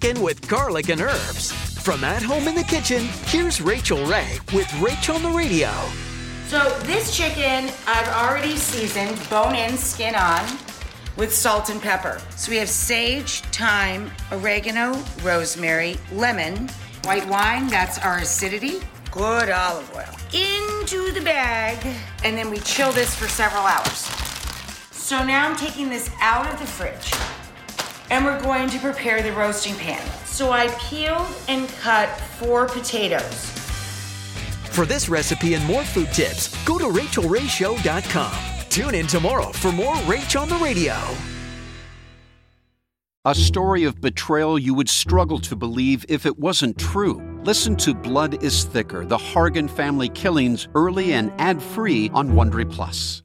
Chicken with garlic and herbs. From at home in the kitchen, here's Rachael Ray with Rachel on the Radio. So this chicken I've already seasoned, bone in, skin on, with salt and pepper. So we have sage, thyme, oregano, rosemary, lemon, white wine, that's our acidity, good olive oil. Into the bag, and then we chill this for several hours. So now I'm taking this out of the fridge and we're going to prepare the roasting pan. So I peeled and cut four potatoes. For this recipe and more food tips, go to rachaelrayshow.com. Tune in tomorrow for more Rach on the Radio. A story of betrayal you would struggle to believe if it wasn't true. Listen to Blood is Thicker: The Hargan Family Killings early and ad-free on Wondery Plus.